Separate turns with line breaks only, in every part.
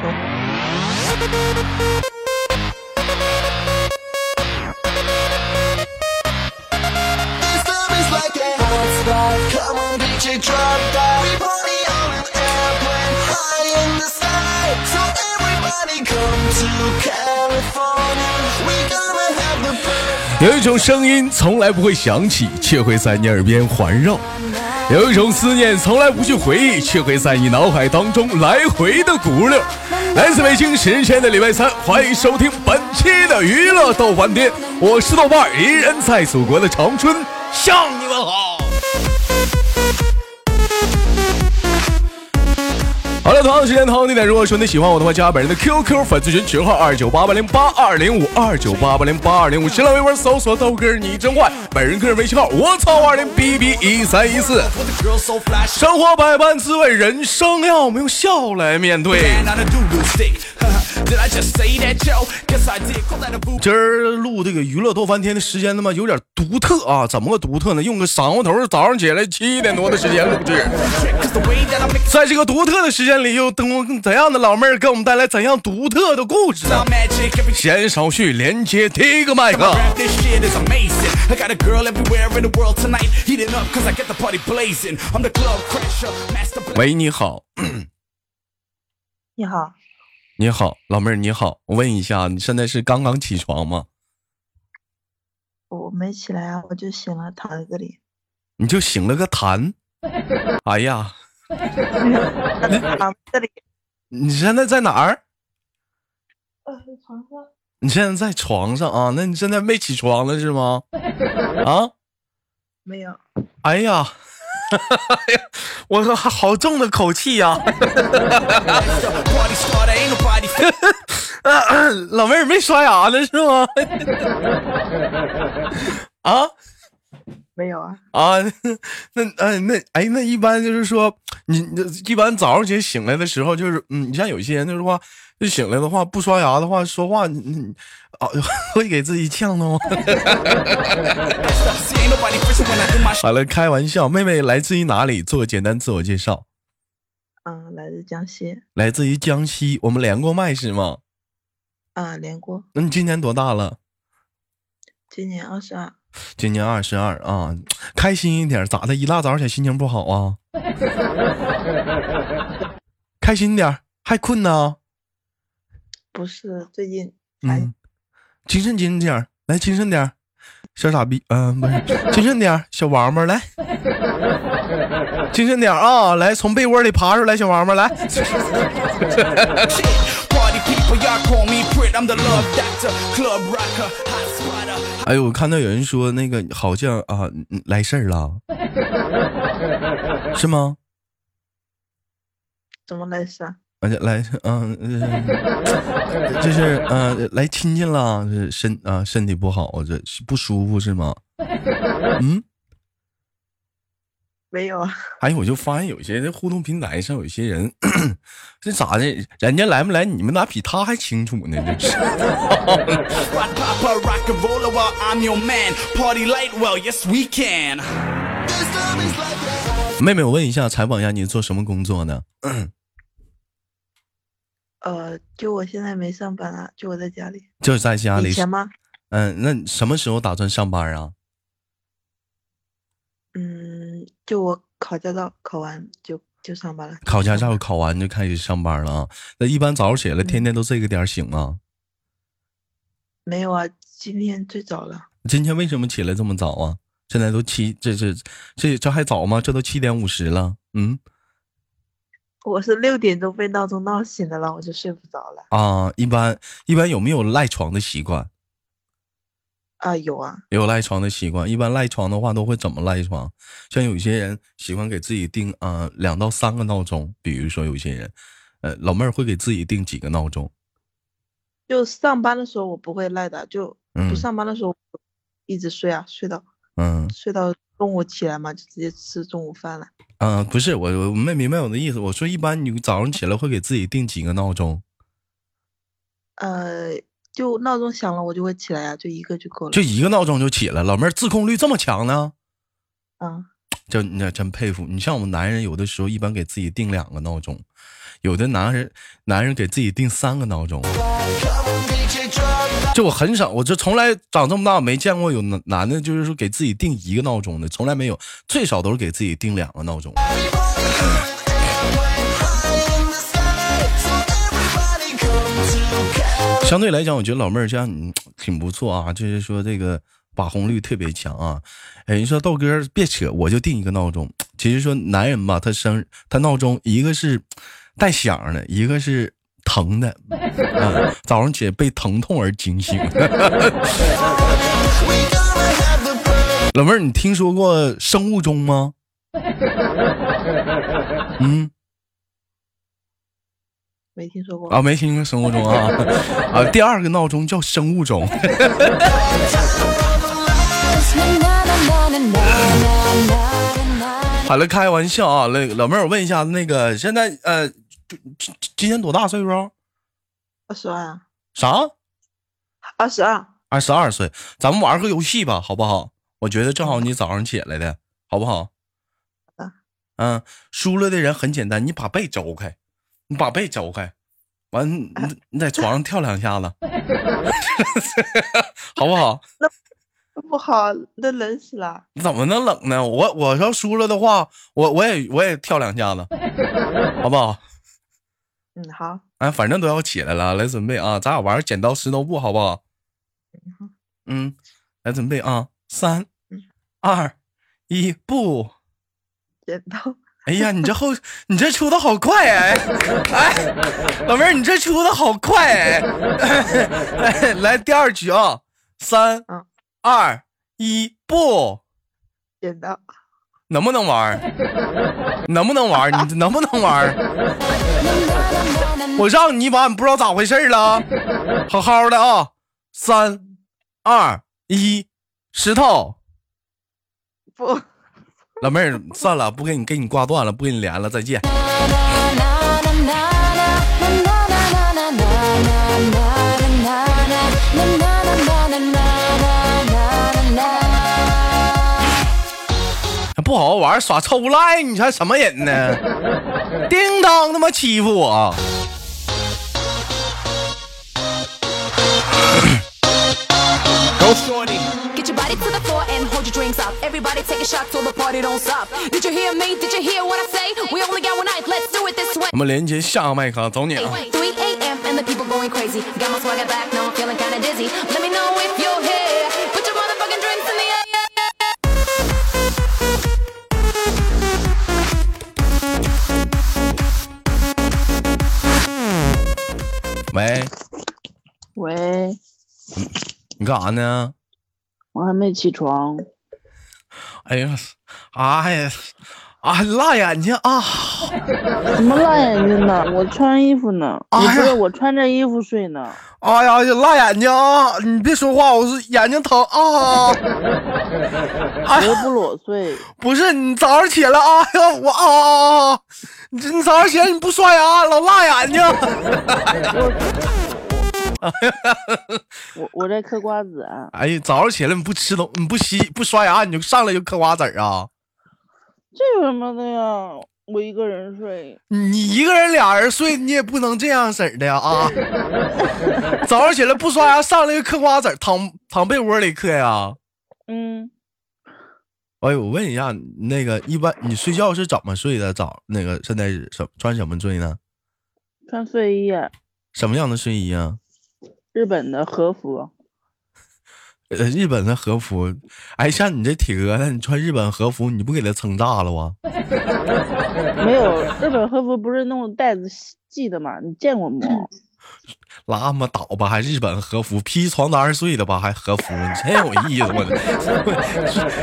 说。
有一种声音从来不会响起，却会在你耳边环绕；有一种思念从来不去回忆，却会在你脑海当中来回的鼓溜。来自北京时间的礼拜三，欢迎收听本期的娱乐豆瓣天，我是豆瓣，依然在祖国的长春向你们好。好了，同样的时间，同样地点，如果说你喜欢我的话，加本人的 QQ 粉丝群群号二九八八零八二零五二九八八零八二零五，新浪微博搜索豆哥你真坏，本人个人微信号我操二零 B B 一三一四。生活百般滋味，人生要我们用笑来面对。今儿录这个娱乐多翻天的时间他妈有点独特啊！怎么个独特呢？用个晌午头早上起来七点多的时间录制，在这个独特的时间里，又等怎样的老妹儿给我们带来怎样独特的故事呢？闲少叙，连接第一个麦克。喂，你好。
你好，
你好，老妹儿，你好。我问一下，你现在是刚刚起床吗？
我没起来啊，我就醒了，躺在这里。
你就醒了个痰？哎呀，
躺这里。
你现在在哪儿？
呃，床上。
你现在在床上啊？那你现在没起床了是吗？啊？
没有。
哎呀，哎呀，我说好重的口气呀、啊！老妹儿没刷牙呢是吗？啊？
没有啊。
啊，那呃那哎那一般就是说，你你一般早上起来醒来的时候，就是嗯，你像有些人就是话，就醒来的话不刷牙的话，说话你你啊 会给自己呛的吗？好了，开玩笑，妹妹来自于哪里？做个简单自我介绍。
嗯，来自江西。
来自于江西，我们连过麦是吗？
啊，连过。
那你今年多大了？
今年二十二。
今年二十二啊，开心一点，咋的？一大早起来心情不好啊？开心点，还困呢？
不是，最近
嗯，精神精神点儿，来精神点儿，小傻逼，嗯、不是，精神点儿，小王八来，精神点儿啊，来从被窝里爬出来，小王八来。哎呦，我看到有人说那个好像啊嗯来事儿了，是吗？
怎么来事啊？
而且来，嗯、呃，就是呃，来亲戚了，这身啊、身体不好，这是不舒服是吗？嗯，
没有啊。
还有我就发现有些人互动平台上有些人，这咋的？人家来没来，你们咋比他还清楚呢？这是。妹妹，我问一下，采访一下你做什么工作呢？
呃，就我现在没上班啊，就我在家里。
就在家里
以。前吗？
嗯，那什么时候打算上班啊？
嗯，就我考驾照考完就就上班了。
考驾照考完就开始上班了啊？那一般早上起来，天天都这个点醒啊？
没有啊，今天最早了。
今天为什么起来这么早啊？现在都七，这这这这还早吗？这都七点五十了。嗯
我是六点钟被闹钟闹醒的了，我就睡不着了。
啊，一般一般有没有赖床的习惯？
啊，有啊，
有赖床的习惯。一般赖床的话都会怎么赖床？像有些人喜欢给自己定啊、呃两到三个闹钟，比如说有些人，呃，老妹儿会给自己定几个闹钟？
就上班的时候我不会赖的，就
嗯
不上班的时候一直睡啊，睡到
嗯
睡到中午起来嘛，就直接吃中午饭了。
啊、不是我我没明白我的意思。我说一般你早上起来会给自己定几个闹钟？
呃，就闹钟响了我就会起来啊，就一个就够了。
就一个闹钟就起来，老妹儿自控力这么强呢？
嗯，
这那真佩服你。像我们男人，有的时候一般给自己定两个闹钟，有的男人男人给自己定三个闹钟。就我很少，我这从来长这么大没见过有男男的，就是说给自己定一个闹钟的，从来没有，最少都是给自己定两个闹钟。相对来讲，我觉得老妹儿这样你挺不错啊，就是说这个把控率特别强啊。哎，你说豆哥别扯，我就定一个闹钟。其实说男人吧，他生他闹钟一个是带响的，一个是疼的，啊，早上起来被疼痛而惊醒。老妹儿，你听说过生物钟吗？嗯。
没听说过啊，
没听过生物钟啊啊！第二个闹钟叫生物钟。好了，开玩笑啊！那老妹儿，我问一下，那个现在呃，今今年多大岁数？
二十二。
啥？
二十二。
二十二岁，咱们玩个游戏吧，好不好？我觉得正好你早上起来的，好不好？嗯，输了的人很简单，你把被周开。你把被走开，完你你在床上跳两下子，好不好？
那不好，那冷死了。
你怎么能冷呢？我我要输了的话，我我也我也跳两下子，好不好？
嗯，好。
哎，反正都要起来了，来准备啊！咱俩玩剪刀石头布，好不好？嗯，来准备啊！三、二、一，布。
剪刀。
哎呀，你这后你这出的好快哎！哎，老妹儿，你这出的好快哎！来第二局啊，三、二、一，布，
剪刀，
能不能玩？能不能玩？你能不能玩？我让你玩，你不知道咋回事了？好好的啊，三、二、一，石头，
不。
老妹儿，算了，不给你给你挂断了，不跟你连了，再见。不好好玩，耍臭赖，你才什么人呢？叮当，他妈欺负我！我们连接下个麦克，走你啊！喂，干啥呢？
我还没起床。
哎呀，哎呀，啊，辣眼睛啊！
什么辣眼睛呢？我穿衣服呢。不是我穿着衣服睡呢。
哎呀，辣眼睛啊！你别说话，我是眼睛疼啊！
我又不裸睡。
不是你早上起来啊呀，我啊！你你早上起来你不刷牙，老辣眼睛。
我我在嗑瓜子啊！
哎呀，早上起来你不吃东，你不洗不刷牙，你就上来就嗑瓜子啊？
这有什么的呀？我一个人睡，
你一个人俩人睡，你也不能这样式的呀啊！早上起来不刷牙，上来就嗑瓜子，躺躺被窝里嗑呀？
嗯。
哎，我问一下，那个一般你睡觉是怎么睡的？早那个现在什穿什么睡呢？
穿睡衣。
什么样的睡衣啊？
日本的和服，
呃，日本的和服，哎，像你这体格子，你穿日本和服，你不给他撑炸了吗？
没有，日本和服不是弄带子系的吗？你见过吗？
拉么倒吧，还日本和服，披床单睡的吧，还和服，你真有意思，我，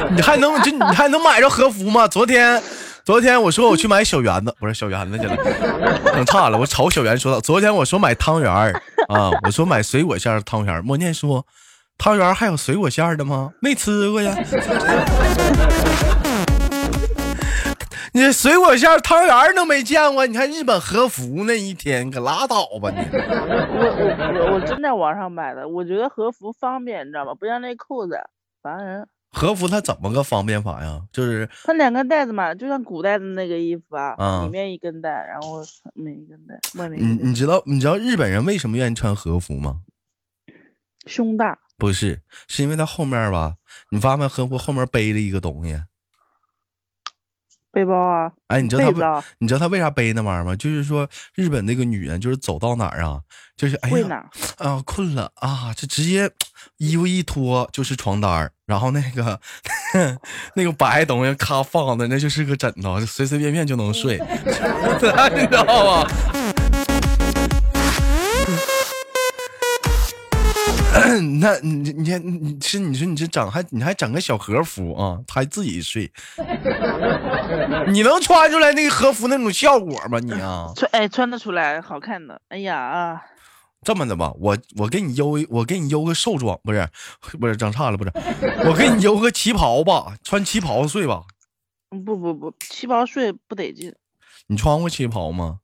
你还能就你还能买着和服吗？昨天。昨天我说我去买小圆子，不是小圆子去了，整差了。我瞅小圆说道：“昨天我说买汤圆儿 啊，我说买水果馅的汤圆儿。莫念说，汤圆还有水果馅的吗？没吃过呀。你水果馅汤圆都没见过，你看日本和服那一天，可拉倒吧你。
我我我我真在网上买的，我觉得和服方便，你知道吗？不像那裤子烦人。
和服它怎么个方便法呀？就是
它两根带子嘛，就像古代的那个衣服啊，
啊
里面一根带，然后上面一根带，外面一
你。你知道你知道日本人为什么愿意穿和服吗？
胸大，
不是，是因为它后面吧，你发现和服后面背着一个东西。
背包啊，
哎，你知道他为你知道他为啥背那玩意儿吗？就是说日本那个女人就是走到哪儿啊，就是哎呀？啊困了啊，就直接衣服一脱就是床单儿，然后那个 那个白东西咔放的那就是个枕头，就随随便便就能睡，你知道吗？那你你你你是你说你这整还你还整个小和服啊，他还自己睡，你能穿出来那个和服那种效果吗？你啊，
穿哎穿得出来，好看的。哎呀啊，
这么的吧，我我给你邮我给你邮个寿装，不是不是整差了，不是，我给你邮个旗袍吧，穿旗袍睡吧。
嗯不不不，旗袍睡不得劲，
你穿过旗袍吗？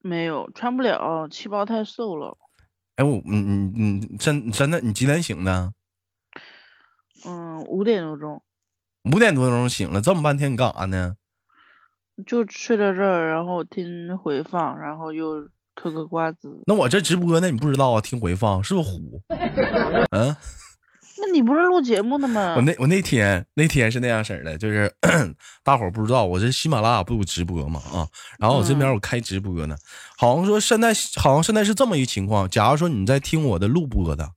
没有穿不了，旗袍太瘦了。
哎，我你你你，真真的，你几点醒的？
嗯，五点多钟
五点多钟醒了，这么半天你干啥呢？
就睡到这儿，然后听回放，然后又嗑个瓜子。
那我这直播呢，你不知道啊？听回放是不是虎？嗯。
那你不是录节目的吗？
我？那我那天那天是那样式儿的，就是 大伙儿不知道，我这喜马拉雅不有直播嘛啊，然后我这边
嗯。
我开直播呢，好像说现在好像现在是这么一个情况，假如说你在听我的录播的，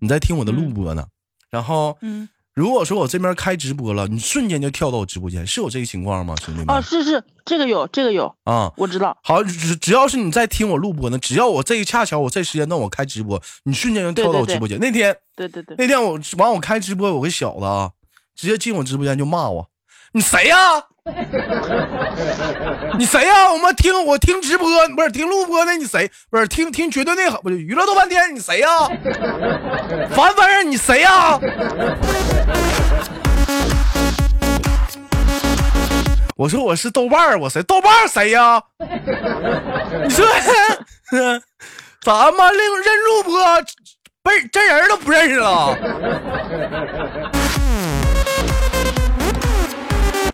你在听我的录
嗯。
播呢，然后
嗯，
如果说我这边开直播了，你瞬间就跳到我直播间，是有这个情况吗，兄弟们？
啊，是是，这个有，这个有，
啊，
我知道。
好，只只要是你在听我录播呢，只要我这一恰巧我这时间段我开直播，你瞬间就跳到我直播间。那天
对对对，
那天我完我开直播，有个小子啊，直接进我直播间就骂我：“你谁呀、你谁呀、我们听我听直播，不是听录播的，你谁？不是听听绝对内涵，不是娱乐豆半天，你谁呀、烦烦人，你谁呀、我说我是豆瓣儿，我谁？豆瓣儿谁呀、你说咱们认认录播，不是真人都不认识了？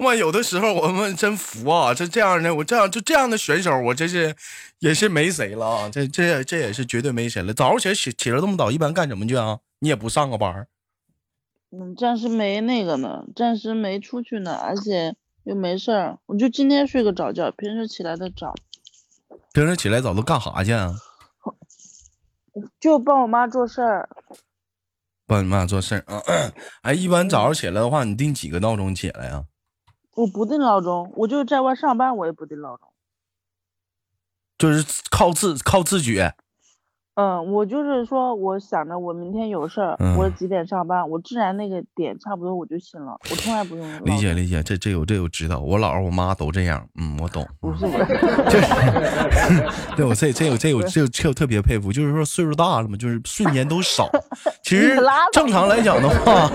我有的时候我们真服啊，这这样的我这样就这样的选手，我真是也是没谁了啊！这这这也是绝对没谁了。早上起来起起来这么早，一般干什么去啊？你也不上个班儿
嗯，暂时没那个呢，暂时没出去呢，而且又没事儿，我就今天睡个早觉，平时起来的早，
平时起来早都干啥去啊？
就帮我妈做事儿。
帮你妈做事儿啊？哎，一般早上起来的话，你定几个闹钟起来呀、
我不定闹钟，我就在外上班，我也不定闹钟。
就是靠自靠自觉。
嗯，我就是说，我想着我明天有事儿，
嗯
我几点上班，我自然那个点差不多我就醒了，我从来不用。
理解理解，这这有这有知道，我姥儿我妈都这样，嗯，我懂。
不是我，
对我这这有这有这有这有特别佩服，就是说岁数大了嘛，就是睡眠都少。其实
拉倒
正常来讲的话，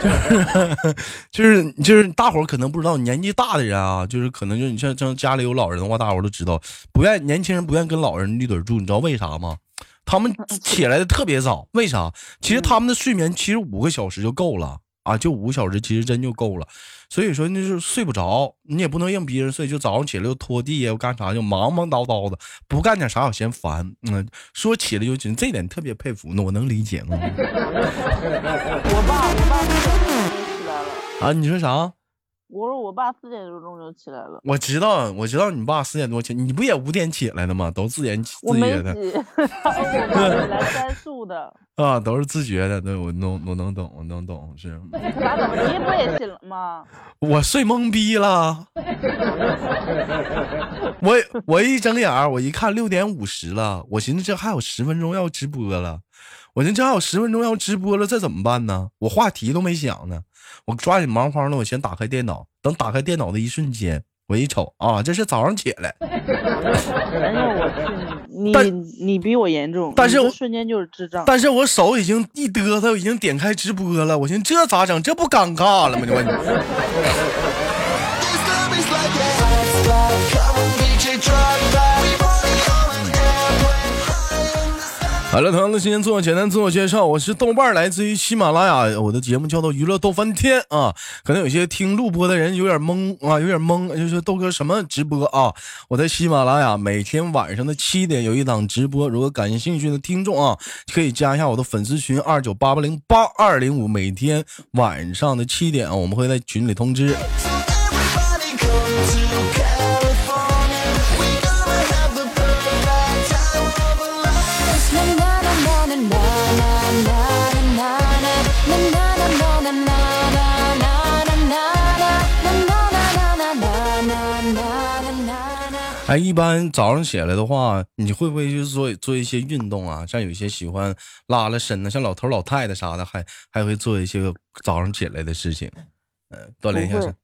就是就是就是大伙儿可能不知道，年纪大的人啊，就是可能就你像像家里有老人的话，大伙儿都知道，不愿年轻人不愿跟老人一堆儿住，你知道为啥吗？他们起来的特别早，为啥？其实他们的睡眠其实五个小时就够了啊，就五个小时其实真就够了。所以说那就是睡不着，你也不能硬逼人睡，就早上起来又拖地呀，又干啥，就忙忙叨叨的，不干点啥我嫌烦。嗯，说起来就紧，这点特别佩服，那我能理解。吗
我爸，我爸四点就起来了。
啊，你说啥？
我说我爸四点多钟就起来了，
我知道，我知道你爸四点多起，你不也五点起来的吗？都自言自觉的
我爸起来的。
啊，都是自觉的。对我能我能懂，我能懂，是
你不也醒了吗？
我睡懵逼了。我我一睁眼儿，我一看六点五十了，我寻思这还有十分钟要直播了，我寻思这还有十分钟要直播了，这怎么办呢？我话题都没想呢，我抓紧忙慌的，我先打开电脑，等打开电脑的一瞬间，我一瞅啊，这是早上起来，
哎呀，我去你你比我严重，
但是我
瞬间就是智障。
但是我手已经一嘚瑟，已经点开直播了，我寻思这咋整？这不尴尬了吗？你问你。好了，同样的时间做简单自我介绍，我是豆瓣，来自于喜马拉雅，我的节目叫做娱乐逗翻天啊。可能有些听录播的人有点懵啊，有点懵，就是豆哥什么直播啊？我在喜马拉雅每天晚上的七点有一档直播，如果感兴趣的听众啊，可以加一下我的粉丝群二九八八零八二零五，每天晚上的七点啊，我们会在群里通知。哎，一般早上起来的话，你会不会去做做一些运动啊？像有些喜欢拉拉伸的，像老头老太太啥的，还还会做一些个早上起来的事情，呃，锻炼一下身。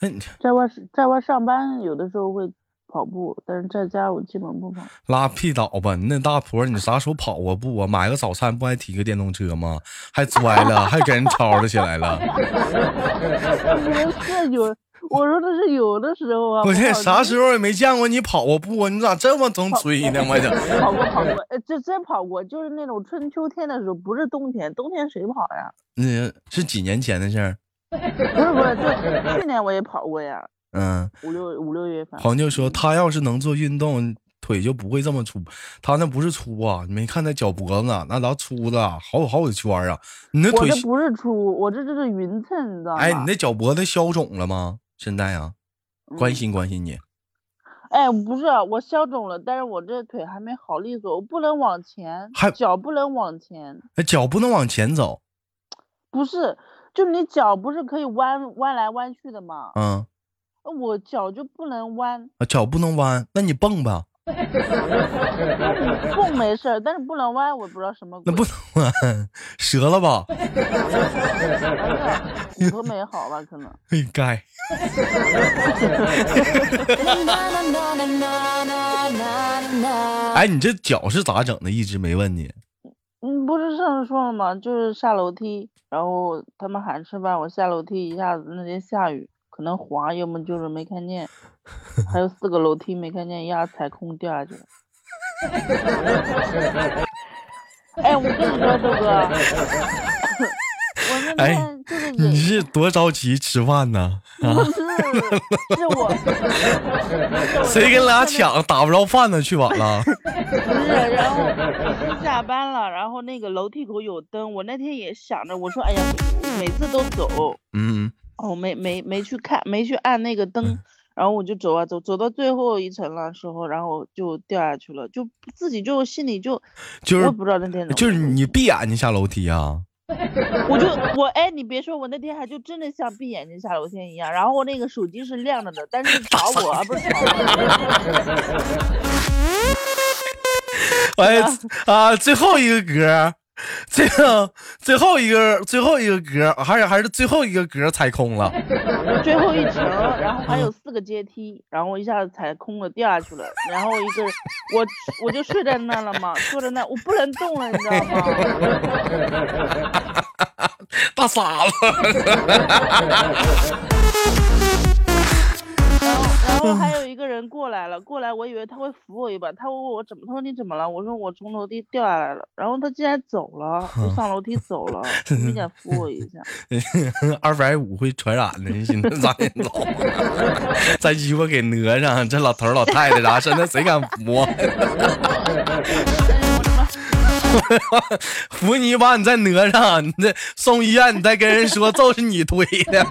哎，你
在外在外上班有的时候会跑步，但是在家我基本不跑。
拉屁倒吧！你那大婆，你啥时候跑过步啊？买个早餐不还提个电动车吗？还 摔了，还给人吵吵起来了。
不是有，我说的是有的时候啊。
我这啥时
候
候也没见过你跑过步啊？你咋这么能追呢？我这
跑过跑过？呃，这真跑过，就是那种春秋天的时候，不是冬天，冬天谁跑呀？
那是几年前的事儿。
不 是不是，就去年我也跑过呀，
嗯，
五六五六月份。
黄就说他要是能做运动，腿就不会这么粗。他那不是粗啊，你没看他脚脖子啊那老粗的，好好几圈啊。你那腿
我这，不是粗，我这这是匀称，你知道吗？
哎，你那脚脖子消肿了吗？现在啊，关
嗯。
心关心你。
哎，不是，我消肿了，但是我这腿还没好利索，我不能往前
还，
脚不能往前，
哎脚不能往前走，
不是，就你脚不是可以弯弯来弯去的吗？
嗯，
呃我脚就不能弯，
啊脚不能弯，那你蹦吧，
你蹦没事儿，但是不能弯，我不知道什么鬼。
那不能弯，折了吧？
骨头没好吧？可能。
应，该。哎，你这脚是咋整的？一直没问你。
嗯，不是上次说了吗？就是下楼梯，然后他们喊吃饭，我下楼梯一下子那天下雨，可能滑，要么就是没看见，还有四个楼梯没看见，一下踩空掉下去了。哎，我跟你说，豆哥，我那
哎
天就是
你
也
是多着急吃饭呢？啊
不是，是我
谁跟俩抢？打不着饭呢，去晚了。
不是，然后下班了，然后那个楼梯口有灯，我那天也想着，我说，哎呀，每次都走，
嗯，
哦，没没没去看，没去按那个灯，然后我就走啊走，走到最后一层了时候，然后就掉下去了，就自己就心里就，
就是
我不知道那天
就是你闭眼睛下楼梯啊？
我就我哎，你别说，我那天还就真的像闭眼睛下楼梯一样，然后我那个手机是亮着的，但是找我啊，不是找我。
哎啊，最后一个格，最后最后一个最后一个格，还是还是最后一个格踩空了。
最后一层，然后还有四个阶梯，然后我一下子踩空了，掉下去了。然后一个，我我就睡在那了嘛，坐在那，我不能动了，你知道吗？
大傻子，
然后然后还有一个人过来了，过来我以为他会扶我一把，他问我怎么，他说你怎么了？我说我从楼梯掉下来了。然后他竟然走了，就上楼梯走了，没敢扶我一下。
二百五会传染的，你寻思咋的走？再鸡巴给讹上，这老头老太太啥，现在谁敢扶我？扶你一把，你再讹上，你再送医院，你再跟人说就是你推的。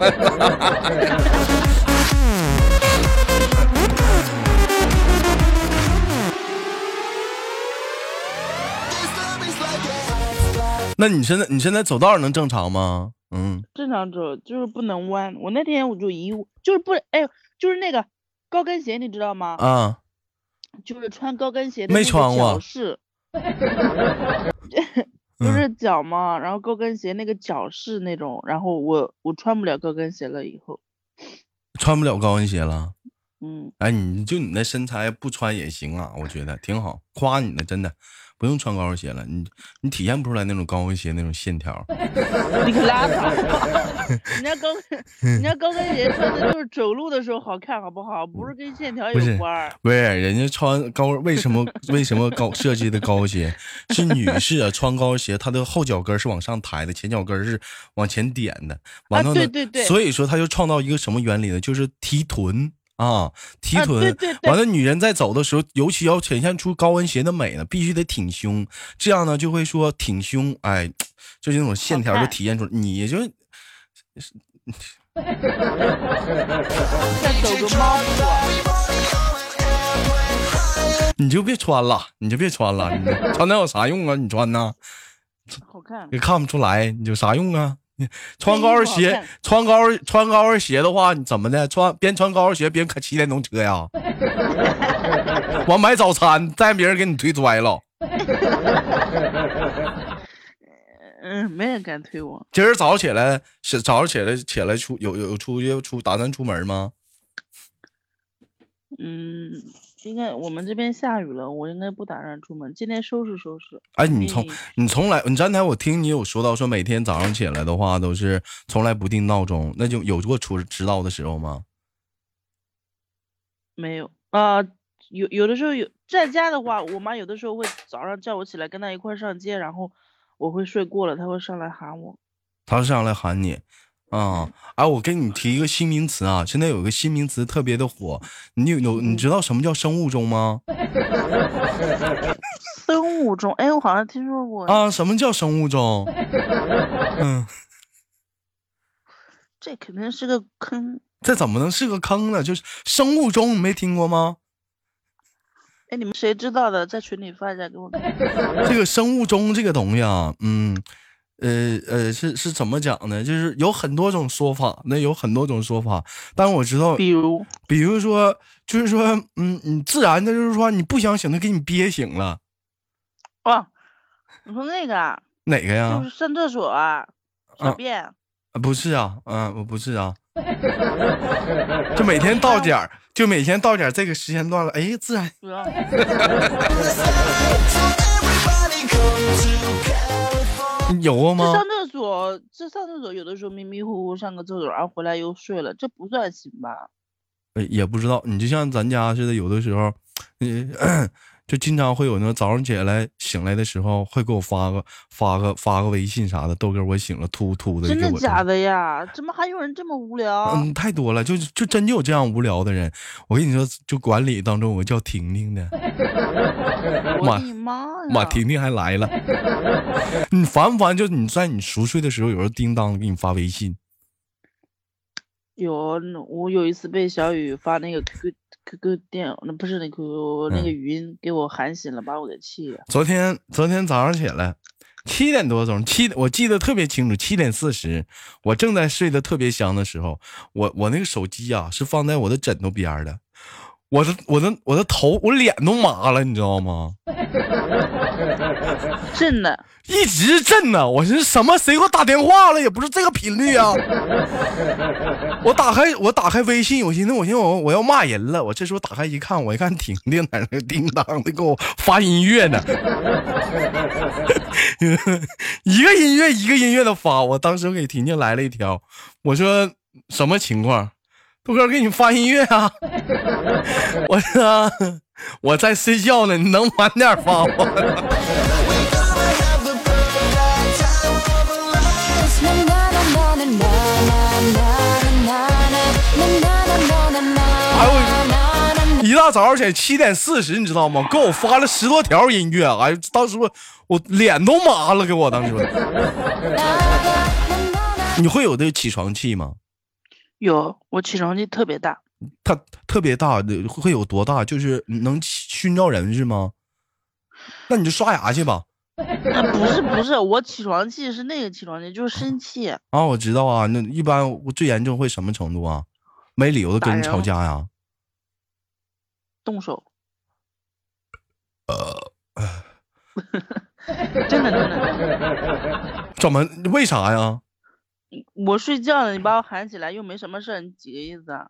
那你现在你现在走道能正常吗？嗯，
正常走就是不能弯。我那天我就一，就是不哎，就是那个高跟鞋，你知道吗？
啊，
就是穿高跟鞋的
没
那个
穿过
脚是，不
嗯
是脚嘛，然后高跟鞋那个脚是那种，然后我我穿不了高跟鞋了以后，
穿不了高跟鞋了。
嗯，
哎，你就你那身材不穿也行啊，我觉得挺好，夸你呢，真的，不用穿高跟鞋了，你你体现不出来那种高跟鞋那种线条。
你可拉倒吧！人家高跟，人家高跟鞋穿的就是走路的时候好看，好不好？不是跟线条有关儿。
不是，人家穿高为什么为什么高设计的高跟鞋是女士啊？穿高跟鞋，她的后脚跟是往上抬的，前脚跟是往前点的。完了呢，
对对对
所以说她就创造一个什么原理呢？就是提臀啊，提
啊
臀。
对对对
完了，女人在走的时候，尤其要呈现出高跟鞋的美呢，必须得挺胸，这样呢就会说挺胸，哎，就是那种线条就体现出来。你就
再走个猫步啊，
你就别穿了，你就别穿了，你穿那有啥用啊？你穿呐？
好看。
也看不出来，你有啥用啊？你 穿高跟鞋穿高穿高跟鞋的话，你怎么的？穿边穿高跟鞋边开骑电动车呀？完买早餐，再别人给你推拽了。
嗯，没人敢推我。
今儿早上起来是早上起来起来出有有出去出打算出门吗？
嗯，应该我们这边下雨了，我应该不打算出门。今天收拾收拾。
哎，你从
嗯
你从来你刚才我听你有说到说每天早上起来的话都是从来不定闹钟，那就有过出迟到的时候吗？
没有啊、有有的时候有在家的话，我妈有的时候会早上叫我起来跟她一块上街，然后我会睡过了，她会上来喊我。
她上来喊你，啊、哎，我给你提一个新名词啊，现在有个新名词特别的火，你有有你知道什么叫生物钟吗？
生物钟，哎，我好像听说过。
啊，什么叫生物钟？嗯，
这肯定是个坑。
这怎么能是个坑呢？就是生物钟，你没听过吗？
哎，你们谁知道的，在群里发一下给我看。
这个生物钟这个东西啊，嗯，呃呃，是是怎么讲呢？就是有很多种说法，那有很多种说法，但我知道，
比如，
比如说，就是说，嗯，你自然的，就是说你不想醒，他给你憋醒了，
哦，你说那个啊，
哪个呀？
就是上厕所小便。
啊不是啊，嗯、我不是啊，就每天到点儿，就每天到点儿这个时间段了，哎，自然 有过吗
这上？厕所，这上厕所有的时候迷迷糊糊上个厕所，然后回来又睡了，这不算醒吧？
呃也不知道，你就像咱家似的，有的时候，嗯，就经常会有那早上起来醒来的时候，会给我发个发个发个微信啥的，豆哥我醒了，突突的
真的假的呀？怎么还有人这么无聊？
嗯，太多了，就就真就有这样无聊的人。我跟你说，就管理当中有个叫婷婷的，妈
我的妈呀！
妈，婷婷还来了。你烦不烦？就你在你熟睡的时候，有人叮当给你发微信，
有，我有一次被小雨发那个 QQ QQ 电，那不是那 QQ 那个
嗯
语音给我喊醒了，把我给气的。
昨天昨天早上起来七点多钟，七我记得特别清楚，七点四十，我正在睡得特别香的时候，我我那个手机啊是放在我的枕头边儿的，我的我的我的头我脸都麻了，你知道吗？
震的，
一直震呢，我寻思什么？谁给我打电话了？也不是这个频率啊！我打开我打开微信，我寻思我寻思我我要骂人了。我这时候打开一看，我一看婷婷在那叮当的给我发音乐呢，一个音乐一个音乐的发。我当时给婷婷来了一条，我说什么情况？豆哥给你发音乐啊！我说我在睡觉呢，你能晚点发吗？哎
呦，
一大早起来七点四十，你知道吗？给我发了十多条音乐，哎，当时我我脸都麻了，给我当时。你会有这个起床气吗？
有，我起床气特别大。
它特别大的，会有多大？就是能熏着人是吗？那你就刷牙去吧。
那不是不是，我起床气是那个起床气，就是生气。
啊，我知道啊，那一般我最严重会什么程度啊？没理由的跟人吵架呀？
动手。真的真的真的，
怎么？为啥呀？
我睡觉了，你把我喊起来，又没什么事儿，你几个意思啊？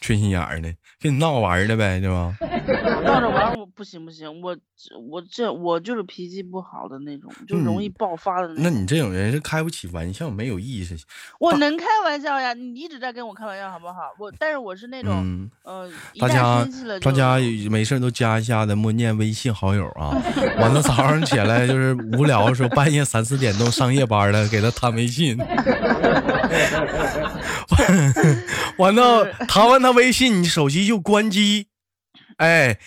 缺心眼儿的，跟你闹着玩儿的呗，对吧？
闹着玩儿我不行不行，我我这我就是脾气不好的那种，就容易爆发的那种。
那你这种人是开不起玩笑，没有意思。
我能开玩笑呀，你一直在跟我开玩笑好不好？我但是我是那种，
嗯，
呃，
大家大家没事都加一下的默念微信好友啊。完了早上起来就是无聊的时候，半夜三四点钟上夜班了，给他弹微信。完了弹完他微信，你手机就关机。哎，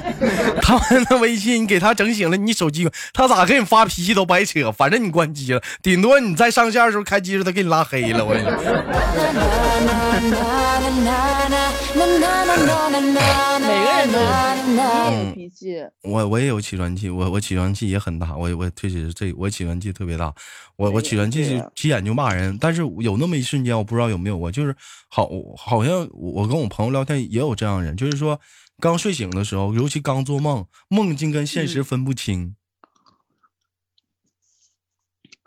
他完他微信，你给他整醒了，你手机他咋给你发脾气都白扯，反正你关机了，顶多你在上线的时候开机时候他给你拉黑了。我跟你说。
每个人都有
嗯
你也有脾气，
我我也有起床气，我我起床气也很大，我我确实这我起床气特别大，我我起床气是起眼就骂人，但是有那么一瞬间，我不知道有没有我，就是好好像我跟我朋友聊天也有这样的人，就是说刚睡醒的时候，尤其刚做梦，梦境跟现实
嗯
分不清。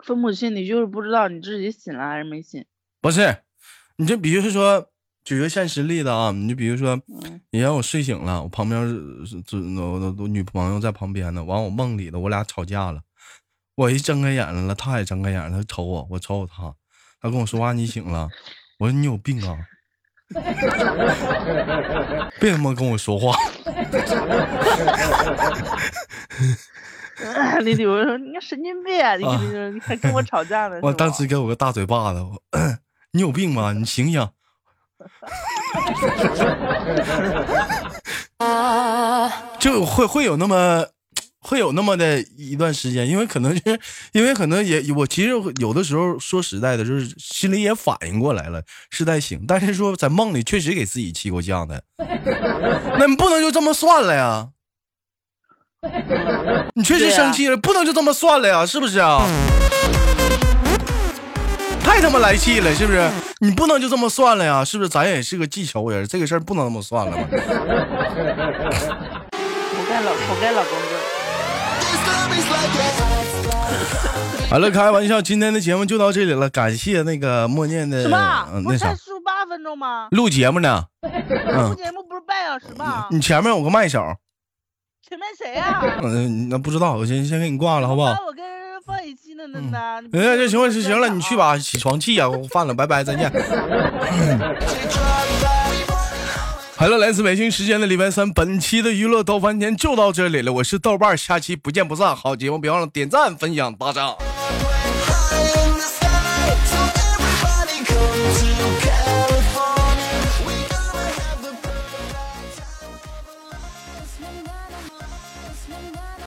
分不清，你就是不知道你自己醒了还是没醒。
不是，你就比如说举个现实例子啊，你就比如说，
嗯
你让我睡醒了，我旁边是是是我我我女朋友在旁边呢，完我梦里的我俩吵架了，我一睁开眼了，她也睁开眼了，她瞅我，我瞅她，她跟我说话，你醒了，我说你有病啊，别他妈跟我说话，
李李，我说你个神经病啊！你跟你还跟我吵架呢？
我当时给我个大嘴巴子，我 你有病吗？你醒醒。就会会有那么会有那么的一段时间，因为可能是因为可能也我其实有的时候说实在的，就是心里也反应过来了是在醒，但是说在梦里确实给自己气过犟的，那你不能就这么算了呀？你确实生气了，不能就这么算了呀？是不是啊？太他妈来气了，是不是？你不能就这么算了呀？是不是？咱也是个技巧人，这个事儿不能这么算了吧？
活该老老公
好了，开玩笑，今天的节目就到这里了，感谢那个默念的
什么？
嗯那啥
十八分钟吗？
录节目呢。
录
嗯，
节目不是半小时吗？
你前面有个麦手，
前面谁呀？
嗯，那不知道，我先先给你挂了，好不好？
我跟
哎，行了，行了，你去吧，起床气呀，我饭了，拜拜，再见。好了，来自北京时间的礼拜三，本期的娱乐豆翻天就到这里了，我是豆瓣，下期不见不散。好节目别忘了点赞、分享、打赏。